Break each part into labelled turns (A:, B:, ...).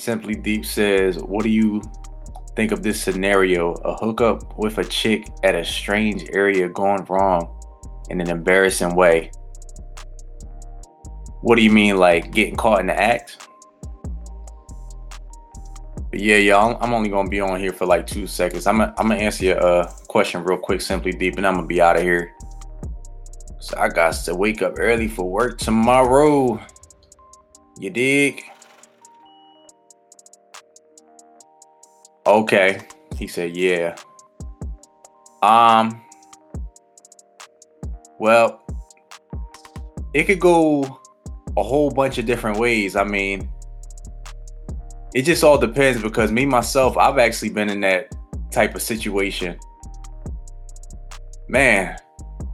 A: Simply Deep says, What do you think of this scenario? A hookup with a chick at a strange area going wrong in an embarrassing way. What do you mean, like getting caught in the act? But yeah, y'all, I'm only gonna be on here for like two seconds. I'm gonna, answer your uh, question real quick, simply deep, and I'm gonna be out of here. So I got to wake up early for work tomorrow. You dig? Okay. He said, yeah. Um, well, it could go a whole bunch of different ways. I mean, it just all depends because me myself, I've actually been in that type of situation. Man,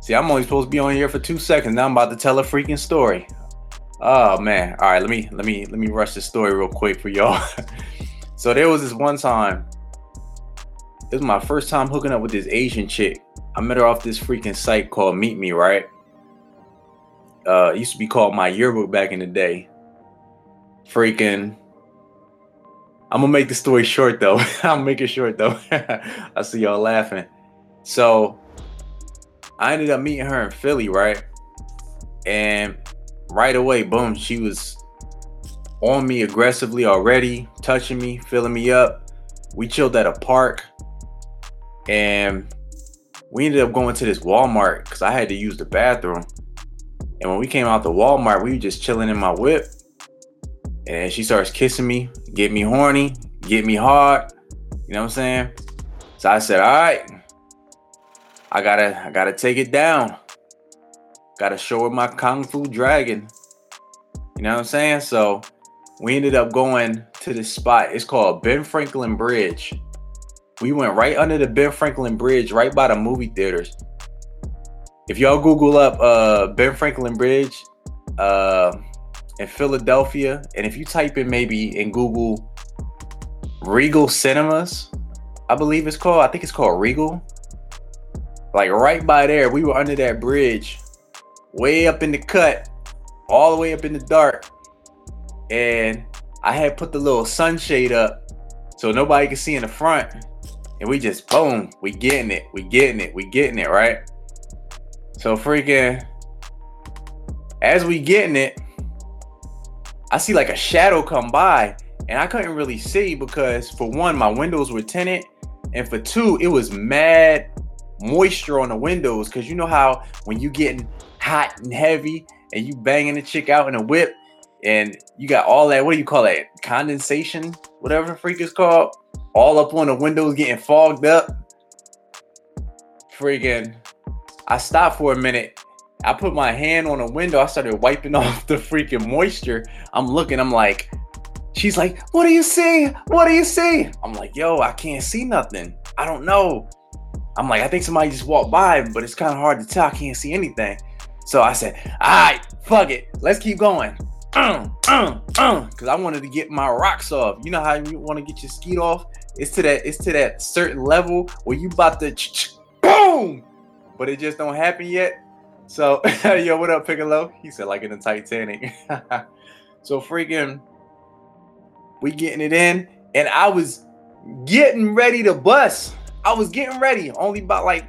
A: see, I'm only supposed to be on here for two seconds. Now I'm about to tell a freaking story. Oh man. All right, let me let me let me rush this story real quick for y'all. so there was this one time. It was my first time hooking up with this Asian chick. I met her off this freaking site called Meet Me, right? Uh, used to be called My Yearbook back in the day. Freaking I'm gonna make the story short though. I'll make it short though. I see y'all laughing. So I ended up meeting her in Philly, right? And right away, boom, she was on me aggressively already, touching me, filling me up. We chilled at a park and we ended up going to this Walmart because I had to use the bathroom. And when we came out the Walmart, we were just chilling in my whip and she starts kissing me, get me horny, get me hard. You know what I'm saying? So I said, all right, I gotta, I gotta take it down. Gotta show her my kung fu dragon. You know what I'm saying? So we ended up going to this spot. It's called Ben Franklin Bridge. We went right under the Ben Franklin Bridge, right by the movie theaters. If y'all Google up uh, Ben Franklin Bridge, uh, in Philadelphia, and if you type in maybe in Google Regal Cinemas, I believe it's called. I think it's called Regal. Like right by there, we were under that bridge, way up in the cut, all the way up in the dark, and I had put the little sunshade up so nobody could see in the front, and we just boom, we getting it, we getting it, we getting it, right? So freaking, as we getting it, I see like a shadow come by and I couldn't really see because for one, my windows were tinted, and for two, it was mad moisture on the windows. Cause you know how when you getting hot and heavy and you banging the chick out in a whip and you got all that, what do you call that? Condensation, whatever the freak is called, all up on the windows getting fogged up. Freaking, I stopped for a minute I put my hand on a window. I started wiping off the freaking moisture. I'm looking, I'm like, she's like, what do you see? What do you see? I'm like, yo, I can't see nothing. I don't know. I'm like, I think somebody just walked by, but it's kind of hard to tell. I can't see anything. So I said, all right, fuck it. Let's keep going. Uh, uh, uh, Cause I wanted to get my rocks off. You know how you want to get your skeet off? It's to that, it's to that certain level where you about to boom, but it just don't happen yet. So, yo, what up, Piccolo? He said, like in the Titanic. so, freaking, we getting it in, and I was getting ready to bust. I was getting ready, only about like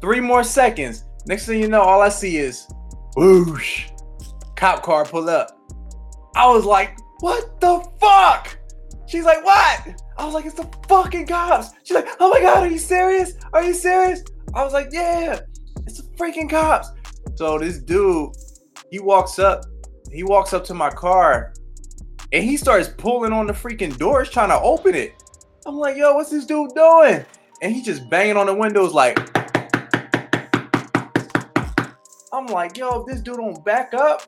A: three more seconds. Next thing you know, all I see is whoosh, cop car pull up. I was like, what the fuck? She's like, what? I was like, it's the fucking cops. She's like, oh my god, are you serious? Are you serious? I was like, yeah, it's the freaking cops. So this dude, he walks up, he walks up to my car, and he starts pulling on the freaking doors trying to open it. I'm like, yo, what's this dude doing? And he just banging on the windows like. I'm like, yo, if this dude don't back up.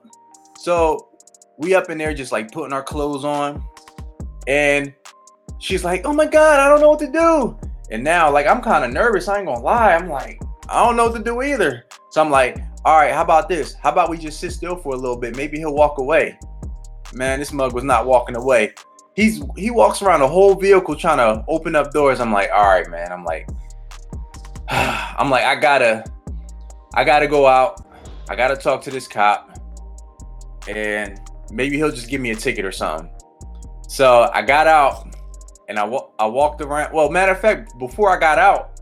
A: So we up in there just like putting our clothes on. And she's like, oh my God, I don't know what to do. And now, like, I'm kind of nervous. I ain't gonna lie. I'm like, I don't know what to do either. So I'm like, all right, how about this? How about we just sit still for a little bit? Maybe he'll walk away. Man, this mug was not walking away. He's he walks around the whole vehicle trying to open up doors. I'm like, all right, man. I'm like, I'm like, I gotta, I gotta go out. I gotta talk to this cop, and maybe he'll just give me a ticket or something. So I got out and I, I walked around. Well, matter of fact, before I got out,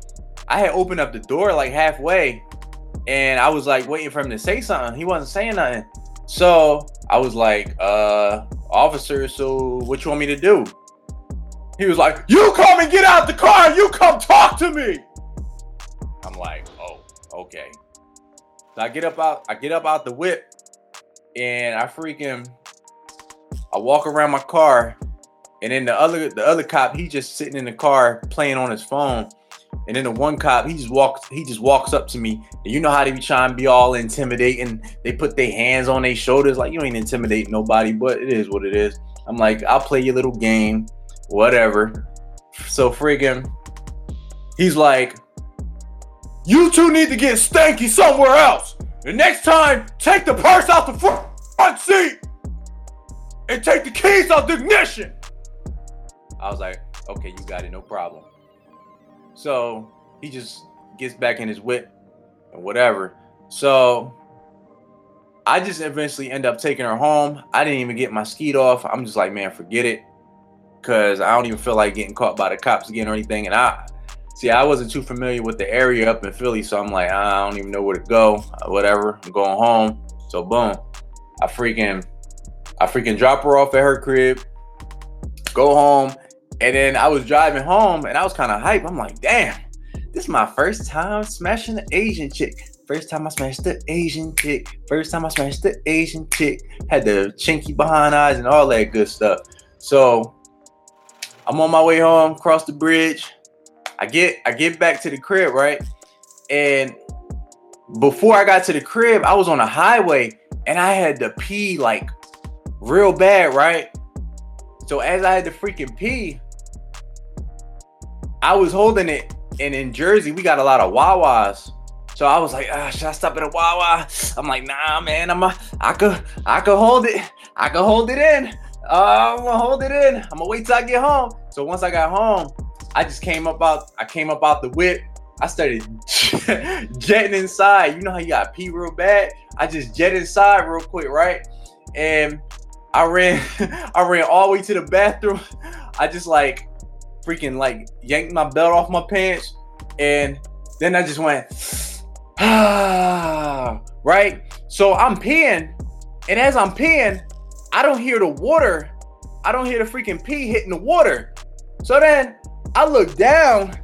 A: I had opened up the door like halfway and I was like waiting for him to say something. He wasn't saying nothing. So I was like, uh, officer, so what you want me to do? He was like, You come and get out the car you come talk to me. I'm like, oh, okay. So I get up out, I get up out the whip, and I freaking I walk around my car, and then the other the other cop, he just sitting in the car playing on his phone. And then the one cop, he just walks, he just walks up to me. And you know how they be trying to be all intimidating. They put their hands on their shoulders, like you ain't intimidate nobody, but it is what it is. I'm like, I'll play your little game, whatever. So friggin', he's like, you two need to get stanky somewhere else. And next time, take the purse out the front seat and take the keys out the ignition. I was like, okay, you got it, no problem. So he just gets back in his whip and whatever. So I just eventually end up taking her home. I didn't even get my skeet off. I'm just like, man, forget it. Cause I don't even feel like getting caught by the cops again or anything. And I see I wasn't too familiar with the area up in Philly. So I'm like, I don't even know where to go. Whatever. I'm going home. So boom. I freaking I freaking drop her off at her crib, go home, and then I was driving home and I was kind of hyped. I'm like, damn, this is my first time smashing the Asian chick. First time I smashed the Asian chick. First time I smashed the Asian chick. Had the chinky behind eyes and all that good stuff. So I'm on my way home, cross the bridge. I get I get back to the crib, right? And before I got to the crib, I was on a highway and I had to pee like real bad, right? So as I had to freaking pee, I was holding it, and in Jersey we got a lot of Wawas. So I was like, ah, should I stop at a Wawa? I'm like, nah, man, I'm a, I could, I could hold it, I could hold it in. Uh, I'm gonna hold it in. I'm gonna wait till I get home. So once I got home, I just came up out, I came up out the whip. I started jetting inside. You know how you got pee real bad? I just jet inside real quick, right? And I ran, I ran all the way to the bathroom. I just like freaking like yanked my belt off my pants, and then I just went, ah, right. So I'm peeing, and as I'm peeing, I don't hear the water. I don't hear the freaking pee hitting the water. So then I look down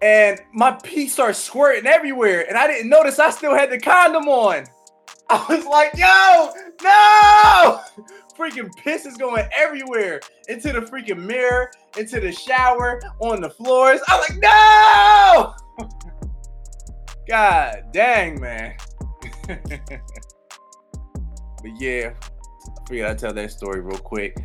A: and my pee starts squirting everywhere. And I didn't notice I still had the condom on. I was like, yo, no! Freaking piss is going everywhere into the freaking mirror, into the shower, on the floors. I was like, no! God dang, man. but yeah, I figured I'd tell that story real quick.